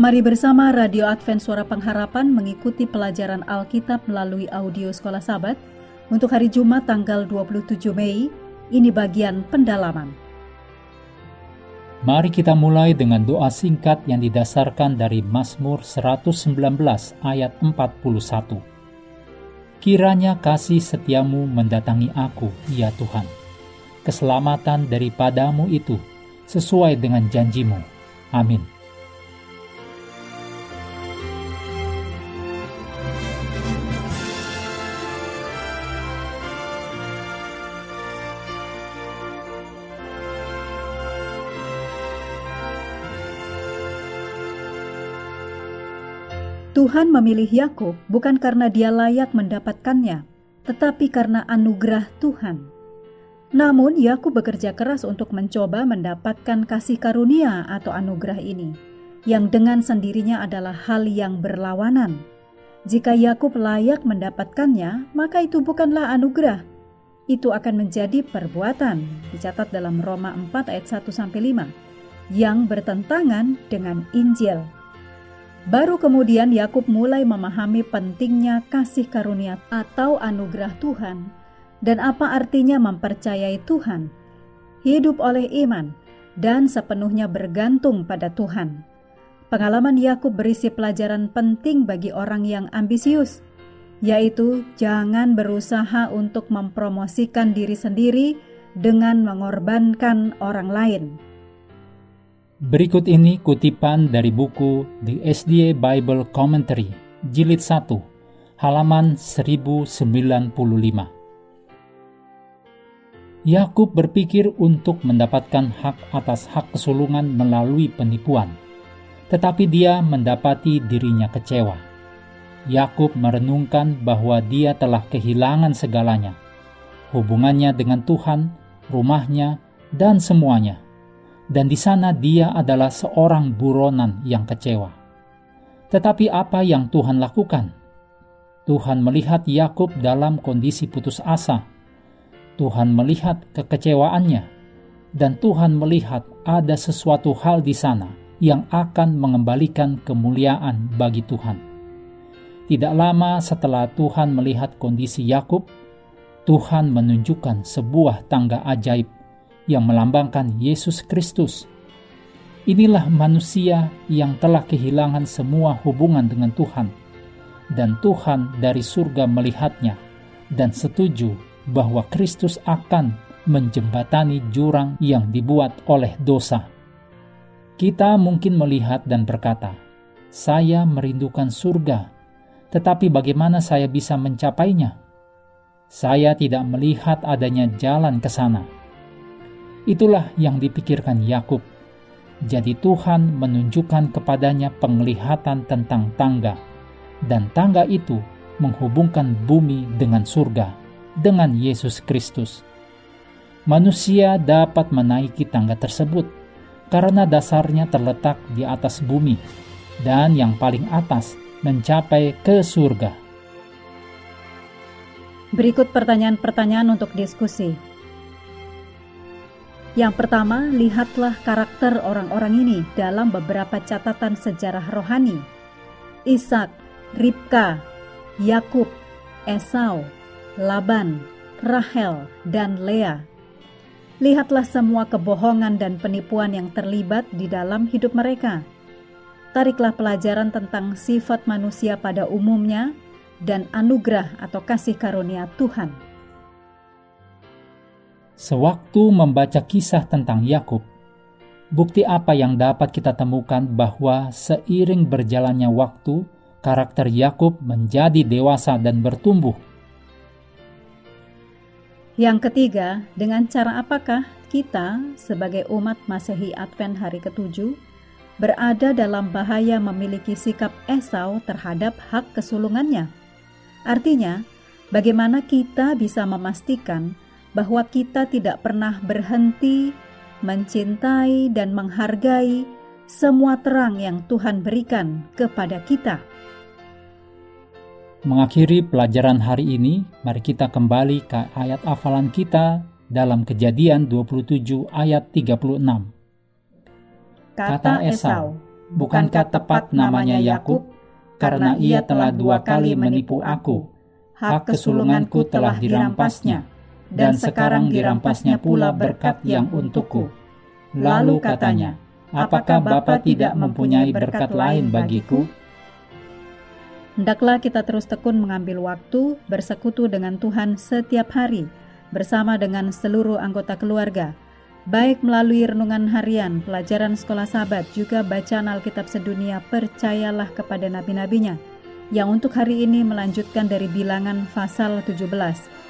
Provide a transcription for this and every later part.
Mari bersama Radio Advent Suara Pengharapan mengikuti pelajaran Alkitab melalui audio Sekolah Sabat untuk hari Jumat tanggal 27 Mei. Ini bagian pendalaman. Mari kita mulai dengan doa singkat yang didasarkan dari Mazmur 119 ayat 41. Kiranya kasih setiamu mendatangi aku, ya Tuhan. Keselamatan daripadamu itu sesuai dengan janjimu. Amin. Tuhan memilih Yakub bukan karena dia layak mendapatkannya, tetapi karena anugerah Tuhan. Namun Yakub bekerja keras untuk mencoba mendapatkan kasih karunia atau anugerah ini, yang dengan sendirinya adalah hal yang berlawanan. Jika Yakub layak mendapatkannya, maka itu bukanlah anugerah. Itu akan menjadi perbuatan, dicatat dalam Roma 4 ayat 1 sampai 5, yang bertentangan dengan Injil. Baru kemudian Yakub mulai memahami pentingnya kasih karunia atau anugerah Tuhan dan apa artinya mempercayai Tuhan, hidup oleh iman, dan sepenuhnya bergantung pada Tuhan. Pengalaman Yakub berisi pelajaran penting bagi orang yang ambisius, yaitu jangan berusaha untuk mempromosikan diri sendiri dengan mengorbankan orang lain. Berikut ini kutipan dari buku The SDA Bible Commentary, jilid 1, halaman 1095. Yakub berpikir untuk mendapatkan hak atas hak kesulungan melalui penipuan, tetapi dia mendapati dirinya kecewa. Yakub merenungkan bahwa dia telah kehilangan segalanya, hubungannya dengan Tuhan, rumahnya, dan semuanya dan di sana dia adalah seorang buronan yang kecewa. Tetapi apa yang Tuhan lakukan? Tuhan melihat Yakub dalam kondisi putus asa. Tuhan melihat kekecewaannya, dan Tuhan melihat ada sesuatu hal di sana yang akan mengembalikan kemuliaan bagi Tuhan. Tidak lama setelah Tuhan melihat kondisi Yakub, Tuhan menunjukkan sebuah tangga ajaib yang melambangkan Yesus Kristus. Inilah manusia yang telah kehilangan semua hubungan dengan Tuhan, dan Tuhan dari surga melihatnya dan setuju bahwa Kristus akan menjembatani jurang yang dibuat oleh dosa. Kita mungkin melihat dan berkata, "Saya merindukan surga, tetapi bagaimana saya bisa mencapainya?" Saya tidak melihat adanya jalan ke sana Itulah yang dipikirkan Yakub. Jadi Tuhan menunjukkan kepadanya penglihatan tentang tangga, dan tangga itu menghubungkan bumi dengan surga, dengan Yesus Kristus. Manusia dapat menaiki tangga tersebut karena dasarnya terletak di atas bumi, dan yang paling atas mencapai ke surga. Berikut pertanyaan-pertanyaan untuk diskusi. Yang pertama, lihatlah karakter orang-orang ini dalam beberapa catatan sejarah rohani. Ishak, Ribka, Yakub, Esau, Laban, Rahel, dan Lea. Lihatlah semua kebohongan dan penipuan yang terlibat di dalam hidup mereka. Tariklah pelajaran tentang sifat manusia pada umumnya dan anugerah atau kasih karunia Tuhan. Sewaktu membaca kisah tentang Yakub, bukti apa yang dapat kita temukan bahwa seiring berjalannya waktu, karakter Yakub menjadi dewasa dan bertumbuh? Yang ketiga, dengan cara apakah kita sebagai umat Masehi Advent hari ketujuh berada dalam bahaya memiliki sikap Esau terhadap hak kesulungannya? Artinya, bagaimana kita bisa memastikan bahwa kita tidak pernah berhenti mencintai dan menghargai semua terang yang Tuhan berikan kepada kita. Mengakhiri pelajaran hari ini, mari kita kembali ke ayat hafalan kita dalam Kejadian 27 ayat 36. Kata Esau, Bukankah tepat namanya Yakub? Karena ia telah dua kali menipu aku. Hak kesulunganku telah dirampasnya, dan sekarang dirampasnya pula berkat yang untukku. Lalu katanya, apakah Bapa tidak mempunyai berkat lain bagiku? Hendaklah kita terus tekun mengambil waktu bersekutu dengan Tuhan setiap hari, bersama dengan seluruh anggota keluarga, baik melalui renungan harian, pelajaran sekolah sahabat, juga bacaan Alkitab sedunia, percayalah kepada nabi-nabinya, yang untuk hari ini melanjutkan dari bilangan pasal 17.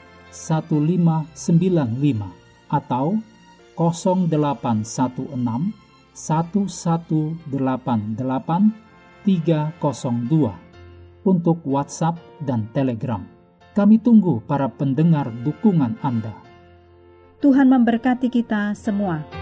1595 atau 0816 1188 302 untuk WhatsApp dan Telegram. Kami tunggu para pendengar dukungan Anda. Tuhan memberkati kita semua.